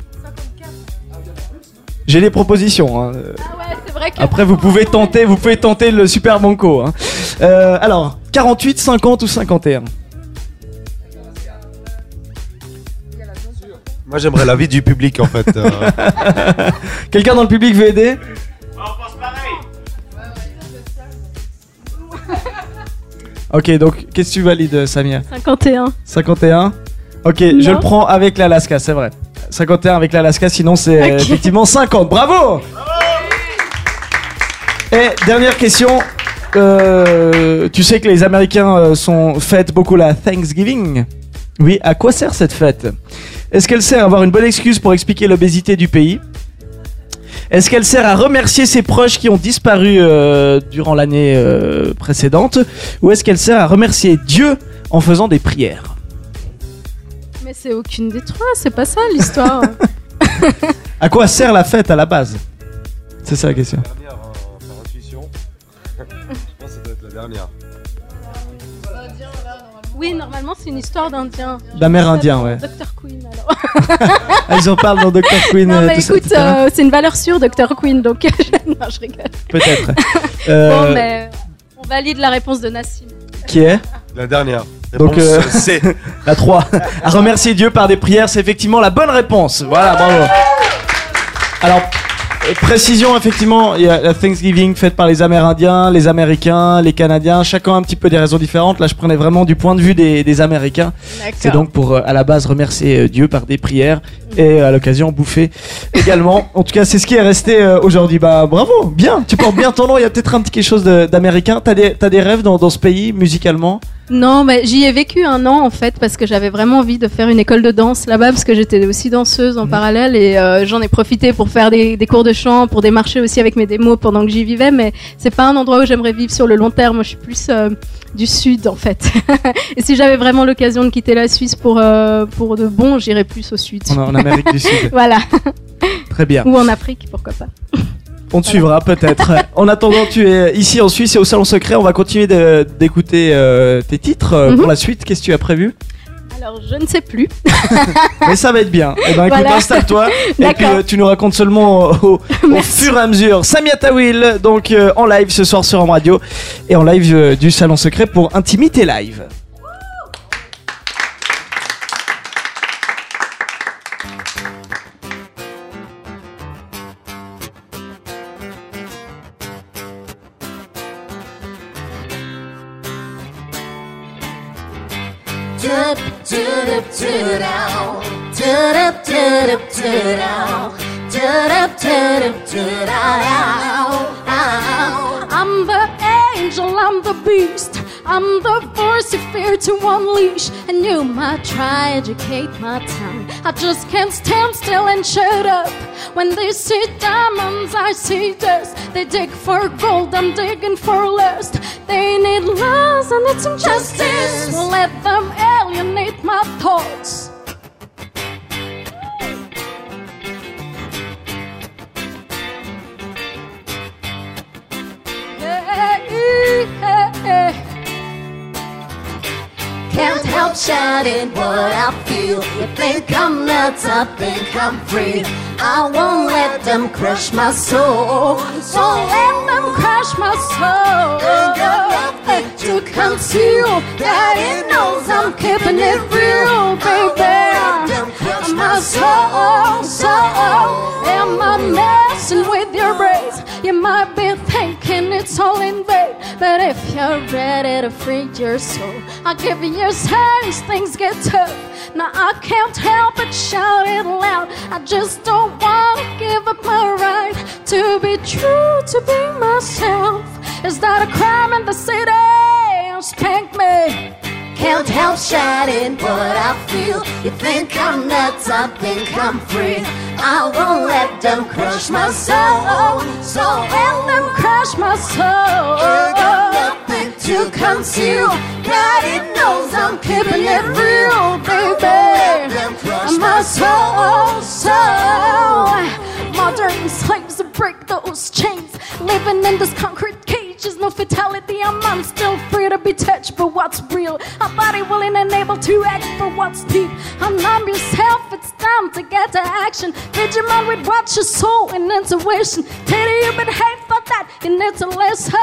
J'ai des propositions. hein. Ah ouais, vrai que. Après, vous pouvez tenter, vous pouvez tenter le Super Banco. hein. Euh, alors, 48, 50 ou 51 Moi j'aimerais l'avis du public en fait. euh. Quelqu'un dans le public veut aider? Ok, donc qu'est-ce que tu valides, Samia? 51. 51 Ok, je le prends avec l'Alaska, c'est vrai. 51 avec l'Alaska, sinon c'est euh, effectivement 50. Bravo Et dernière question. euh, tu sais que les Américains euh, sont fêtent beaucoup la Thanksgiving. Oui, à quoi sert cette fête? Est-ce qu'elle sert à avoir une bonne excuse pour expliquer l'obésité du pays? Est-ce qu'elle sert à remercier ses proches qui ont disparu euh, durant l'année euh, précédente? Ou est-ce qu'elle sert à remercier Dieu en faisant des prières? Mais c'est aucune des trois, c'est pas ça l'histoire. À quoi sert la fête à la base? C'est ça la question. Oui, normalement, c'est une histoire d'Indien. D'Amérindien, ouais. Dr. Queen, alors. Ah, ils en parlent dans Dr. Queen. non, euh, mais écoute, euh, c'est une valeur sûre, Dr. Queen, donc. non, je rigole. Peut-être. Bon, Euh, mais on valide la réponse de Nassim. Qui est? La dernière. Donc, Réponse euh, C. La 3. à remercier Dieu par des prières, c'est effectivement la bonne réponse. Voilà, bravo. Alors, précision, effectivement, il y a la Thanksgiving faite par les Amérindiens, les Américains, les Canadiens, chacun a un petit peu des raisons différentes. Là, je prenais vraiment du point de vue des, des Américains. C'est donc pour, euh, à la base, remercier euh, Dieu par des prières et à l'occasion bouffer également. En tout cas, c'est ce qui est resté euh, aujourd'hui. Bah, bravo, bien, tu portes bien ton nom. Il y a peut-être un petit quelque chose d'américain. T'as des, des rêves dans, dans ce pays, musicalement? Non, mais j'y ai vécu un an en fait parce que j'avais vraiment envie de faire une école de danse là-bas parce que j'étais aussi danseuse en parallèle et euh, j'en ai profité pour faire des, des cours de chant, pour démarcher aussi avec mes démos pendant que j'y vivais. Mais c'est pas un endroit où j'aimerais vivre sur le long terme. Moi, je suis plus euh, du sud en fait. et si j'avais vraiment l'occasion de quitter la Suisse pour euh, pour de bon, j'irais plus au sud. en, en Amérique du Sud. Voilà, Très bien. ou en Afrique, pourquoi pas. On te suivra peut-être. en attendant, tu es ici en Suisse et au Salon Secret. On va continuer d'écouter euh, tes titres euh, Mhm. pour la suite. Qu'est-ce que tu as prévu? Alors, je ne sais plus. Mais ça va être bien. Eh ben, écoute, Voilà. installe-toi. et puis euh, tu nous racontes seulement au, au- au fur et à mesure. Samia Tawil, donc euh, en live ce soir sur Home Radio et en live euh, du Salon Secret pour Intimité Live. I'm the angel, I'm the beast. I'm the force you fear to unleash. And you might try educate my tongue. I just can't stand still and shut up. When they see diamonds, I see dust. They dig for gold, I'm digging for lust. They need laws and it's injustice. Won't let them alienate my thoughts. Shouting what I feel. You think I'm nuts, I think I'm free. I won't let them crush my soul. So let them crush my soul. Ain't got nothing to conceal. Daddy knows I'm keeping it real, baby. My soul, soul. Am I messing with your brains? You might be it's all in vain. But if you're ready to free your soul, I'll give you your signs. Things get tough. Now I can't help but shout it loud. I just don't want to give up my right to be true, to be myself. Is that a crime in the city? Spank me. Can't help shouting what I feel. You think I'm nuts, I think I'm free. I won't let them crush my soul. So Let them crush my soul. Ain't got nothing to conceal. Daddy knows I'm keeping it real, let baby. them crush My soul, soul. Modern slaves break those chains. Living in this concrete cage is no fatality. I'm, still free to be touched, but what's real? A body willing and able to act for what's deep. Unarm yourself, it's time to get to action. Vigilant with what your soul and intuition. Tell you you've been hate for that, you need to listen.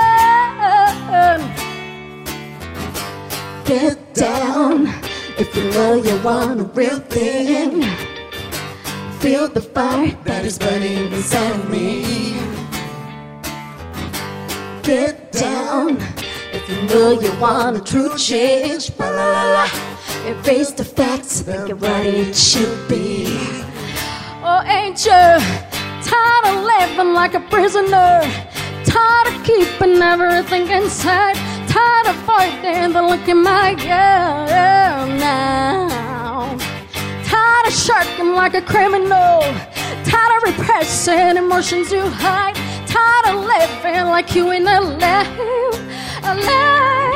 get down. If you know you want a real thing, feel the fire that is burning inside me. Get down. If you know you want a true change, la la la. Erase the facts, make it what it should be. Oh, ain't you tired of living like a prisoner? Tired of keeping everything inside? Tired of fighting the look in my girl now? Tired of shirking like a criminal? Tired of repressing emotions you hide? Tired of living like you ain't alive? Alive?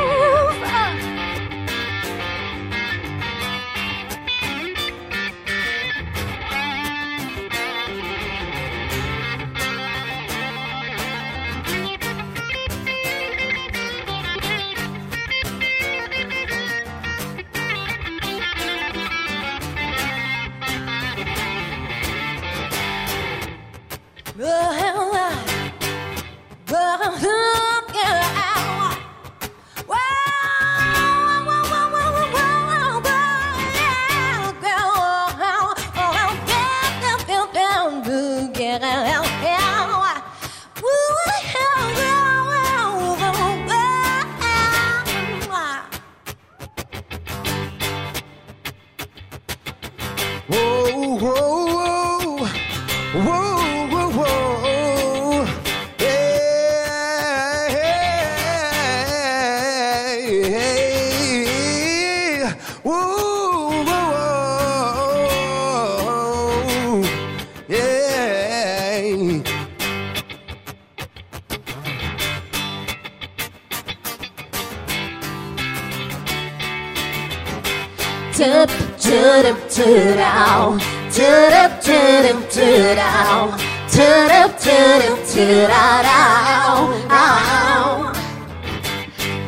Ow.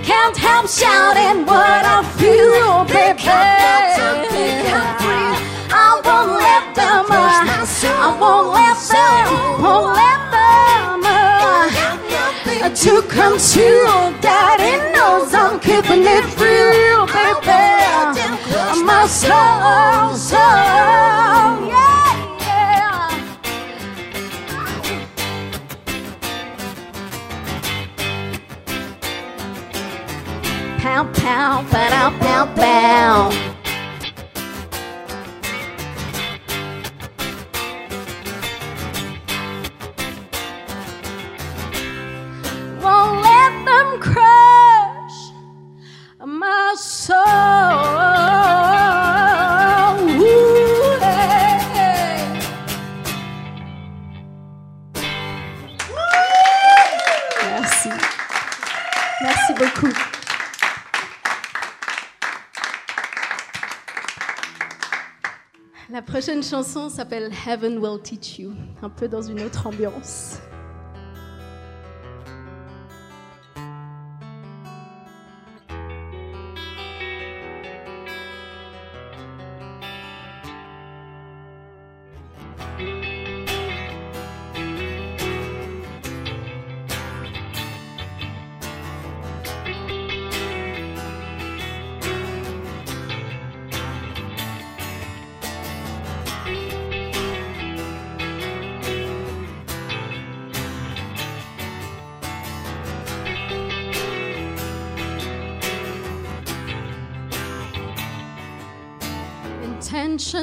Can't help shouting what I feel, baby. I won't let them, I won't let them, won't let them to come true. Daddy knows I'm keeping it real, baby. My soul, soul, Pow, pow, pow, pow, pow. Chanson s'appelle Heaven Will Teach You, un peu dans une autre ambiance.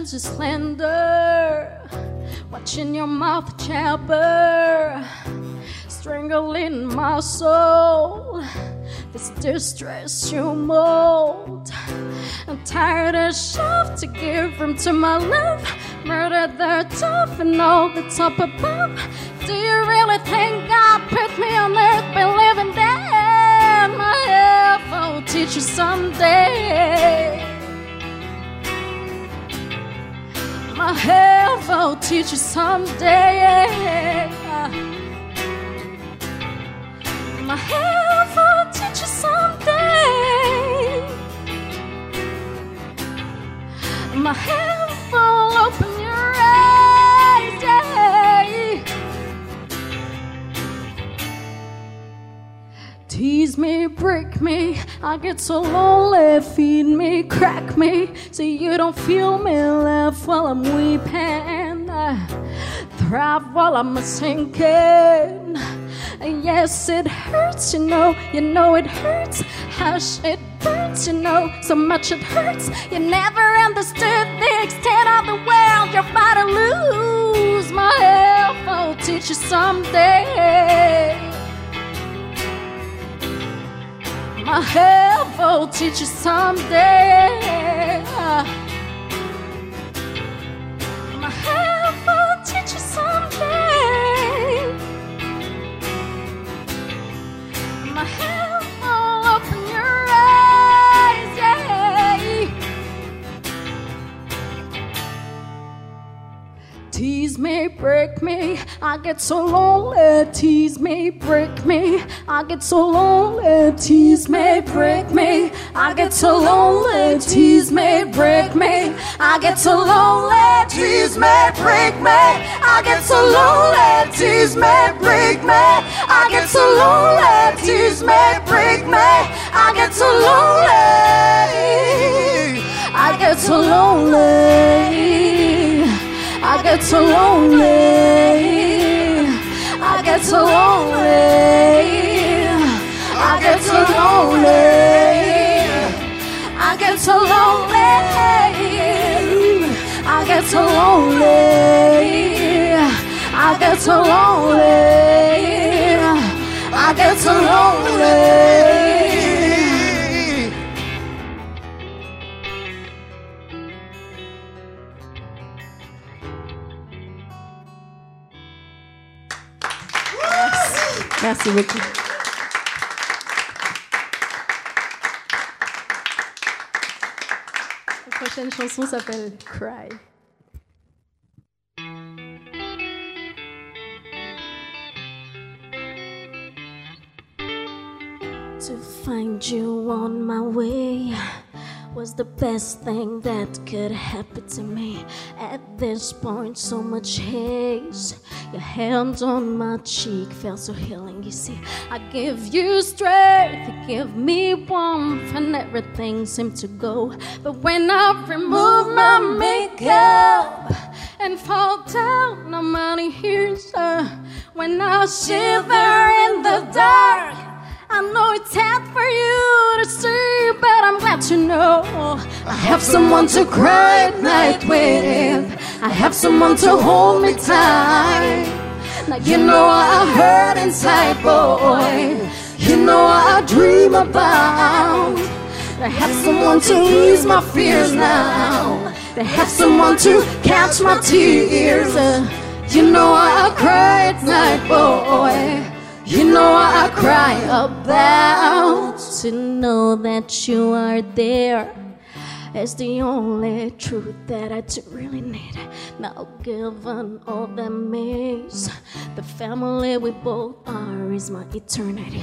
Intentions to slander, watching your mouth jabber, strangling my soul. This distress you mold. I'm tired of shove to give room to my love. Murder the tough and all that's up above. Do you really think God put me on earth by living dead? My will teach you someday. My health will teach you someday. My health will teach you someday. My health Tease me, break me, I get so lonely. Feed me, crack me, so you don't feel me. Laugh while I'm weeping, thrive while I'm sinking. Yes, it hurts, you know, you know it hurts. Hush, it burns, you know, so much it hurts. You never understood the extent of the world you're about to lose. My health will teach you someday. my teach you someday. Tease me, break me, I get so lonely. Tease me, break me, I get so lonely. Tease me, break me, I get so lonely. Tease me, break me, I get so lonely. Tease me, break me, I get so lonely. Tease me, break me, I get so lonely. Tease me, break me, I get so lonely. I get so lonely. So lonely. I get so lonely. I get so lonely. I get so lonely. I get so lonely. I get so lonely. I get so lonely. Merci beaucoup. La prochaine chanson s'appelle Cry. To find you on my way was the best thing that could happen to me. At this point, so much haze. Your hand on my cheek felt so healing. You see, I give you strength, you give me warmth, and everything seemed to go. But when I remove my makeup and fall down, of here. So when I shiver in the dark. I know it's hard for you to see, but I'm glad to know I have someone to cry at night with. I have someone to hold me tight. Now you know I hurt inside, boy. You know I dream about. I have someone to ease my fears now. They have someone to catch my tears. You know I cry at night, boy. I cry about to know that you are there. It's the only truth that I do really need. Now, given all the maze, the family we both are is my eternity.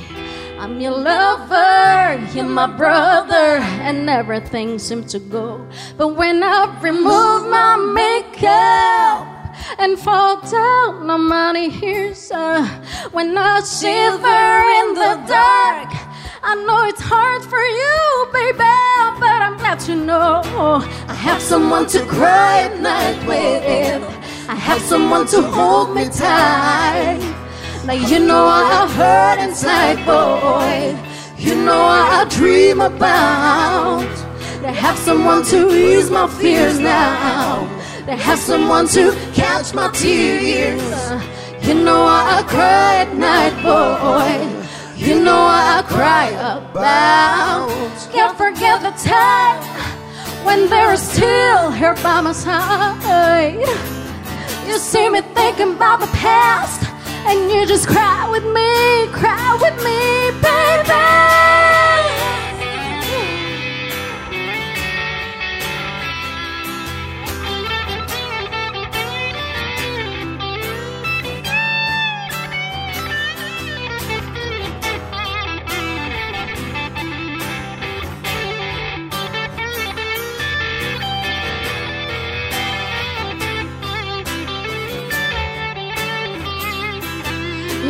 I'm your lover, you're my brother, and everything seems to go. But when I remove my makeup, and fall down. Out of here, so when I shiver in the dark, I know it's hard for you, baby, but I'm glad to know I have someone to cry at night with. I have someone to hold me tight. Now you know I hurt inside, boy. You know I dream about. To have someone to ease my fears now to have someone to catch my tears. You know why I cry at night, boy. You know why I cry about. Can't forget the time when there was still here by my side. You see me thinking about the past, and you just cry with me, cry with me, baby.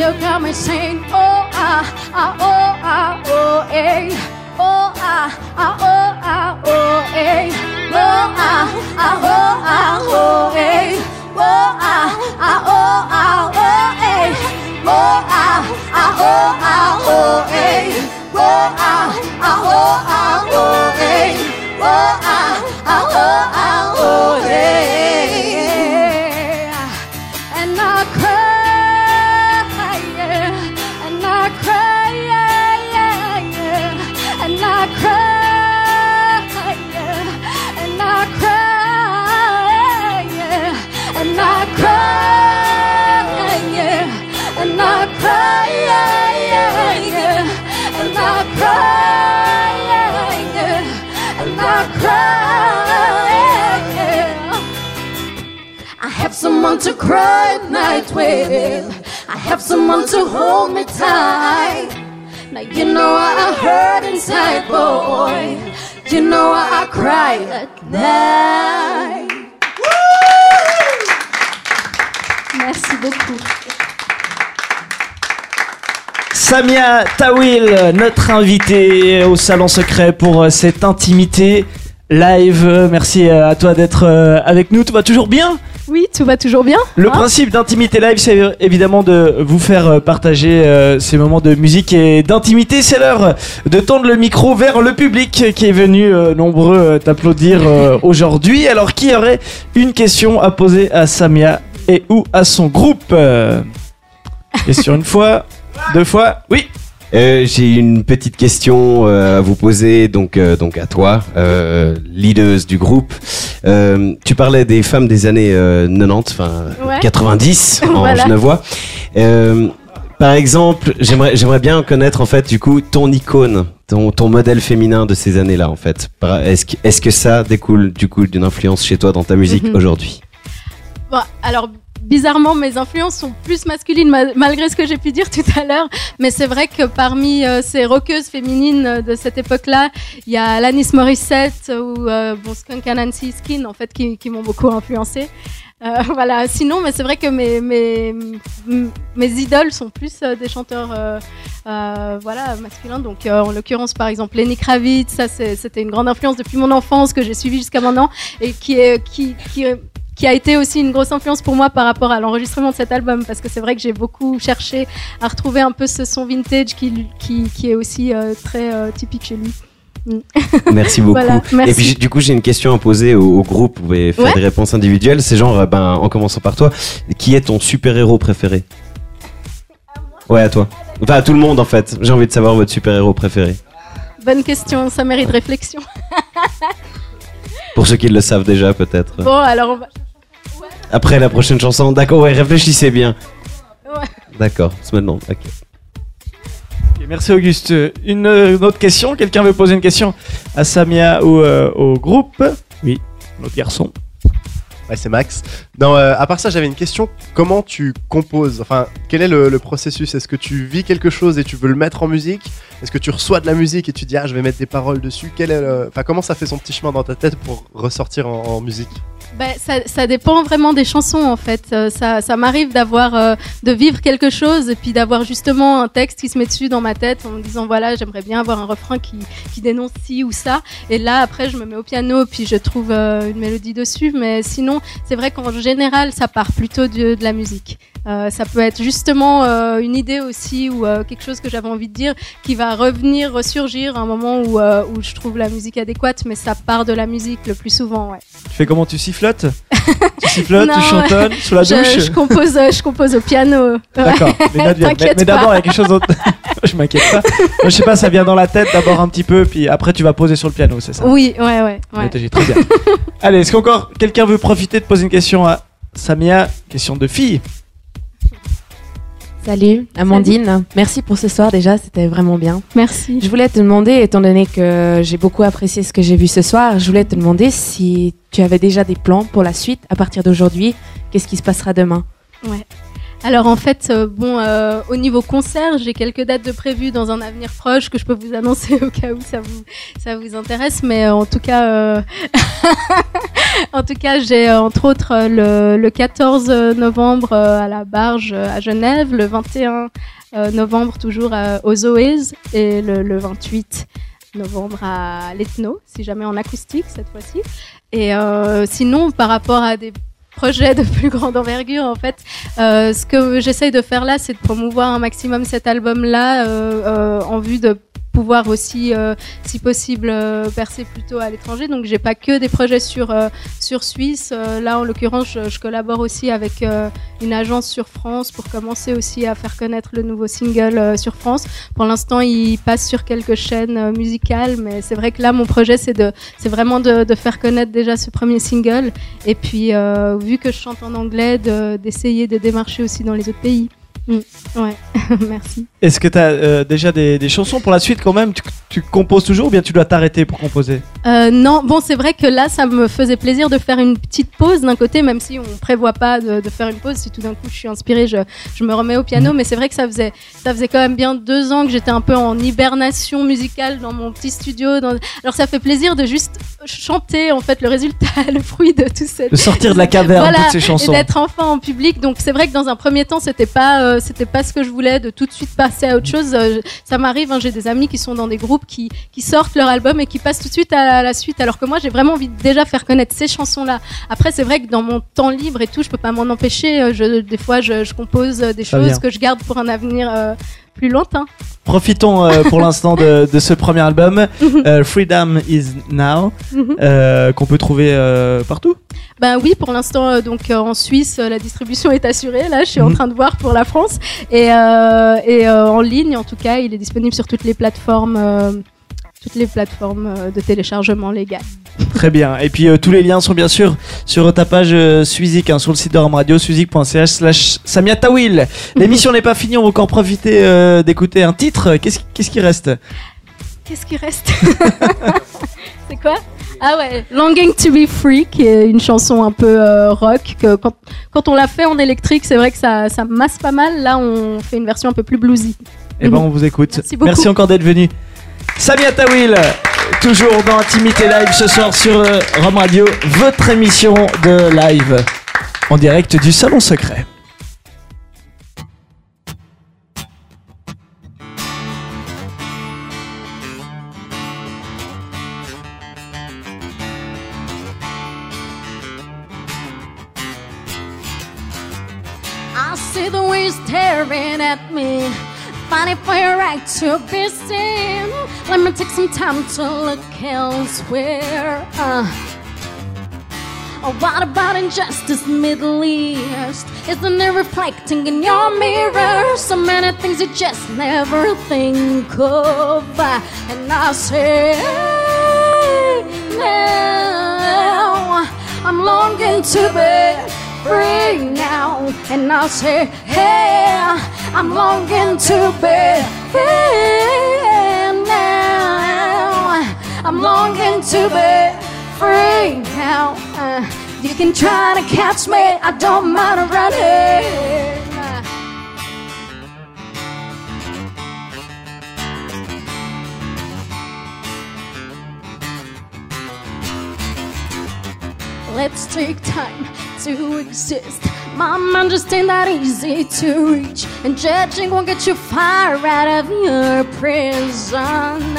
You got me saying, oh, ah, ah, oh, ah, oh, eh. Oh, ah, ah, oh, ah, oh, eh. At night with. I have someone to hold me tight. Now you know I hurt inside, boy. You know I cry at night. Merci beaucoup. Samia Tawil, notre invitée au Salon Secret pour euh, cette intimité live. Merci euh, à toi d'être euh, avec nous. Tout va toujours bien? Oui, tout va toujours bien. Le hein principe d'intimité live, c'est évidemment de vous faire euh, partager euh, ces moments de musique et d'intimité. C'est l'heure de tendre le micro vers le public qui est venu euh, nombreux t'applaudir euh, aujourd'hui. Alors, qui aurait une question à poser à Samia et ou à son groupe? Et sur une fois, deux fois, oui. Euh, J'ai une petite question euh, à vous poser, donc euh, donc à toi, euh, leaders du groupe. Tu parlais des femmes des années euh, 90, enfin Ouais. 90 en Voilà. genevois. Par exemple, j'aimerais, bien connaître en fait du coup ton icône, ton, ton modèle féminin de ces années-là en fait. Par- Est-ce que, est-ce que ça découle du coup d'une influence chez toi dans ta musique Mhm. aujourd'hui? Bon, alors bizarrement, mes influences sont plus masculines ma- malgré ce que j'ai pu dire tout à l'heure. Mais c'est vrai que parmi euh, ces rockeuses féminines euh, de cette époque-là, il y a Alanis Morissette ou euh, bon, Skunk Anansi Skin en fait qui, m'ont beaucoup influencé. Euh, voilà. Sinon, mais c'est vrai que mes, mes, mes idoles sont plus euh, des chanteurs voilà, masculins. Donc, en l'occurrence, par exemple, Lenny Kravitz, ça c'était une grande influence depuis mon enfance que j'ai suivi jusqu'à maintenant et qui est qui, qui qui a été aussi une grosse influence pour moi par rapport à l'enregistrement de cet album parce que c'est vrai que j'ai beaucoup cherché à retrouver un peu ce son vintage qui, qui, qui est aussi euh, très euh, typique chez lui. Mm. Merci beaucoup. Voilà, merci. Et puis du coup, j'ai une question à poser au, au groupe. Vous pouvez faire Ouais. des réponses individuelles. C'est genre, euh, ben, en commençant par toi, qui est ton super-héros préféré? Ouais, à toi. Enfin, à tout le monde en fait. J'ai envie de savoir votre super-héros préféré. Bonne question, ça mérite réflexion. Pour ceux qui le savent déjà, peut-être. Bon, alors on va... Après la prochaine chanson, d'accord, ouais, réfléchissez bien. Ouais. D'accord, c'est maintenant. ok. Ok, merci Auguste. Une, une autre question Quelqu'un veut poser une question à Samia ou euh, au groupe? Oui, notre garçon. Ouais, c'est Max. Non, euh, à part ça, j'avais une question. Comment tu composes? Enfin, quel est le, le processus? Est-ce que tu vis quelque chose et tu veux le mettre en musique? Est-ce que tu reçois de la musique et tu dis ah je vais mettre des paroles dessus? Quel est le... Enfin, comment ça fait son petit chemin dans ta tête pour ressortir en, en musique? Ben, ça, ça dépend vraiment des chansons en fait. Euh, ça ça m'arrive d'avoir euh, de vivre quelque chose et puis d'avoir justement un texte qui se met dessus dans ma tête en me disant voilà j'aimerais bien avoir un refrain qui, qui dénonce ci ou ça. Et là après je me mets au piano puis je trouve euh, une mélodie dessus. Mais sinon c'est vrai qu'en général ça part plutôt de, de la musique. Euh, ça peut être justement euh, une idée aussi ou euh, quelque chose que j'avais envie de dire qui va revenir ressurgir à un moment où, où je trouve la musique adéquate. Mais ça part de la musique le plus souvent ouais. Tu fais comment? Tu sifflotes? Tu sifflotes, Non, tu chantonnes sous la douche? je compose, je compose au piano. D'accord. Mais, d'abord, il y a quelque chose d'autre. je m'inquiète pas. Je sais pas, ça vient dans la tête d'abord un petit peu, puis après tu vas poser sur le piano, c'est ça? Oui, ouais, ouais. ouais. Très bien. Allez, est-ce qu'encore quelqu'un veut profiter de poser une question à Samia? Question de fille. Salut, Amandine. Merci pour ce soir déjà, c'était vraiment bien. Merci. Je voulais te demander, étant donné que j'ai beaucoup apprécié ce que j'ai vu ce soir, je voulais te demander si tu avais déjà des plans pour la suite à partir d'aujourd'hui. Qu'est-ce qui se passera demain? Ouais. Alors en fait, euh, bon, euh, au niveau concert, j'ai quelques dates de prévues dans un avenir proche que je peux vous annoncer au cas où ça vous ça intéresse. Mais euh, en tout cas, en tout cas, j'ai entre autres le, le 14 novembre à la Barge à Genève, le 21 euh, novembre toujours aux Zoés et le, le 28 novembre à l'Ethno, si jamais en acoustique cette fois-ci. Et sinon, par rapport à des projets de plus grande envergure, en fait, euh, ce que j'essaye de faire là, c'est de promouvoir un maximum cet album-là euh, euh, en vue de pouvoir aussi, euh, si possible, euh, percer plutôt à l'étranger. Donc, j'ai pas que des projets sur euh, sur Suisse. Euh, là, en l'occurrence, je, je collabore aussi avec euh, une agence sur France pour commencer aussi à faire connaître le nouveau single euh, sur France. Pour l'instant, il passe sur quelques chaînes musicales, mais c'est vrai que là, mon projet, c'est de, c'est vraiment de, de faire connaître déjà ce premier single, et puis vu que je chante en anglais, de- d'essayer de démarcher aussi dans les autres pays. Mm, ouais, merci. Est-ce que tu as déjà des chansons pour la suite quand même? Tu, composes toujours ou bien tu dois t'arrêter pour composer Euh, non, bon, c'est vrai que là, ça me faisait plaisir de faire une petite pause d'un côté, même si on prévoit pas de, de faire une pause. Si tout d'un coup je suis inspirée, je, je me remets au piano. Mais c'est vrai que ça faisait, ça faisait quand même bien deux ans que j'étais un peu en hibernation musicale dans mon petit studio. Dans... Alors ça fait plaisir de juste chanter en fait le résultat, le fruit de tout ça. De sortir de la caverne, voilà, toutes ces chansons. Et d'être enfin en public. Donc c'est vrai que dans un premier temps, c'était pas, euh, c'était pas ce que je voulais de tout de suite passer à autre chose. Euh, ça m'arrive, hein, j'ai des amis qui sont dans des groupes qui, qui sortent leur album et qui passent tout de suite à la suite. Alors que moi, j'ai vraiment envie de déjà faire connaître ces chansons-là. Après, c'est vrai que dans mon temps libre et tout, je peux pas m'en empêcher. Euh, Je, des fois, je, je compose euh, des choses que je garde pour un avenir euh, plus lointain. Profitons euh, pour l'instant de, de ce premier album, euh, Freedom is Now, Mhm. euh, qu'on peut trouver partout. Ben oui, pour l'instant, donc en Suisse, la distribution est assurée. Là, je suis en Mhm. train de voir pour la France et, et en ligne, en tout cas, il est disponible sur toutes les plateformes. Toutes les plateformes euh, de téléchargement légales. Très bien. Et puis euh, tous les liens sont bien sûr sur ta page euh, Suizik, hein, sur le site de Rome Radio, suizik.ch slash Samia Tawil. L'émission n'est pas finie, on va encore profiter euh, d'écouter un titre. Qu'est-ce qu'est-ce qui reste? Qu'est-ce qui reste? C'est quoi? Ah ouais, Longing to be Free, qui est une chanson un peu euh, rock. Que quand, quand on l'a fait en électrique, c'est vrai que ça, ça masse pas mal. Là, on fait une version un peu plus bluesy. Eh ben on vous écoute. Merci. Merci encore d'être venu. Samia Tawil, toujours dans Intimité Live ce soir sur euh, Rome Radio, votre émission de live en direct du Salon Secret. Fighting for your right to be seen. Let me take some time to look elsewhere. Uh, what about injustice, Middle East? Isn't it reflecting in your mirror? So many things you just never think of. And I say, now I'm longing to be free now. And I say, hey, I'm longing to be free now. I'm longing to be free now. Uh, you can try to catch me, I don't mind running. Let's take time to exist. Just ain't that easy to reach. And judging won't get you far out of your prison.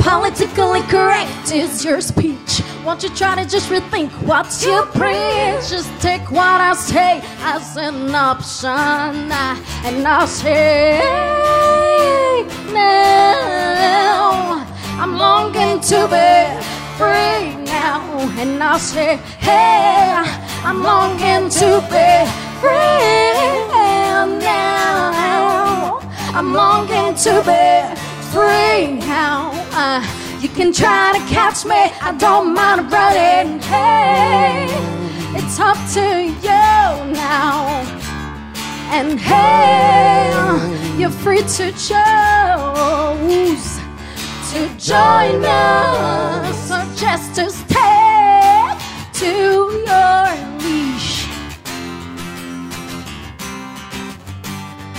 Politically correct is your speech. Won't you try to just rethink what you preach? Just take what I say as an option. And I'll say, now I'm longing to be free now. And I'll say, hey, I'm longing to be free now. I'm longing to be free now. Uh, you can try to catch me, I don't mind running. Hey, it's up to you now. And hey, you're free to choose to join us just to stay to your leash.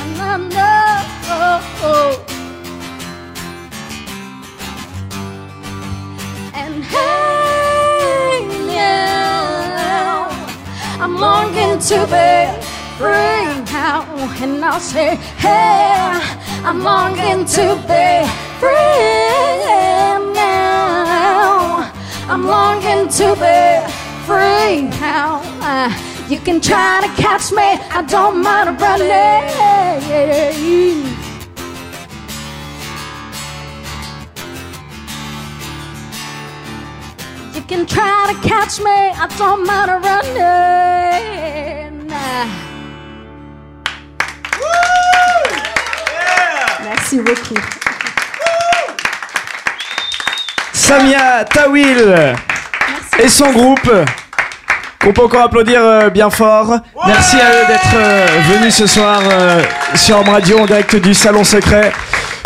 And I know. And hey, now I'm longing to be free now. And I'll say, hey, I'm longing to be free now. I'm longing to be free now. Uh, you can try to catch me, I don't mind a running. You can try to catch me, I don't mind running. Merci beaucoup. Samia Tawil et son groupe qu'on peut encore applaudir euh, bien fort. Merci à eux d'être euh, venus ce soir euh, sur Home Radio en direct du Salon Secret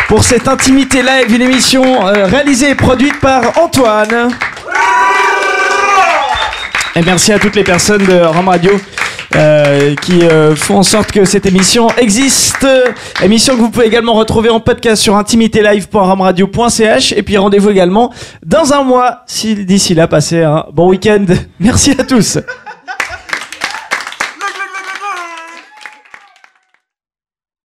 pour cette intimité live, une émission réalisée et produite par Antoine. Et merci à toutes les personnes de Rome Radio euh, qui euh, font en sorte que cette émission existe. Émission que vous pouvez également retrouver en podcast sur intimitélive.ramradio.ch et puis rendez-vous également dans un mois. Si d'ici là, passez un bon week-end. Merci à tous.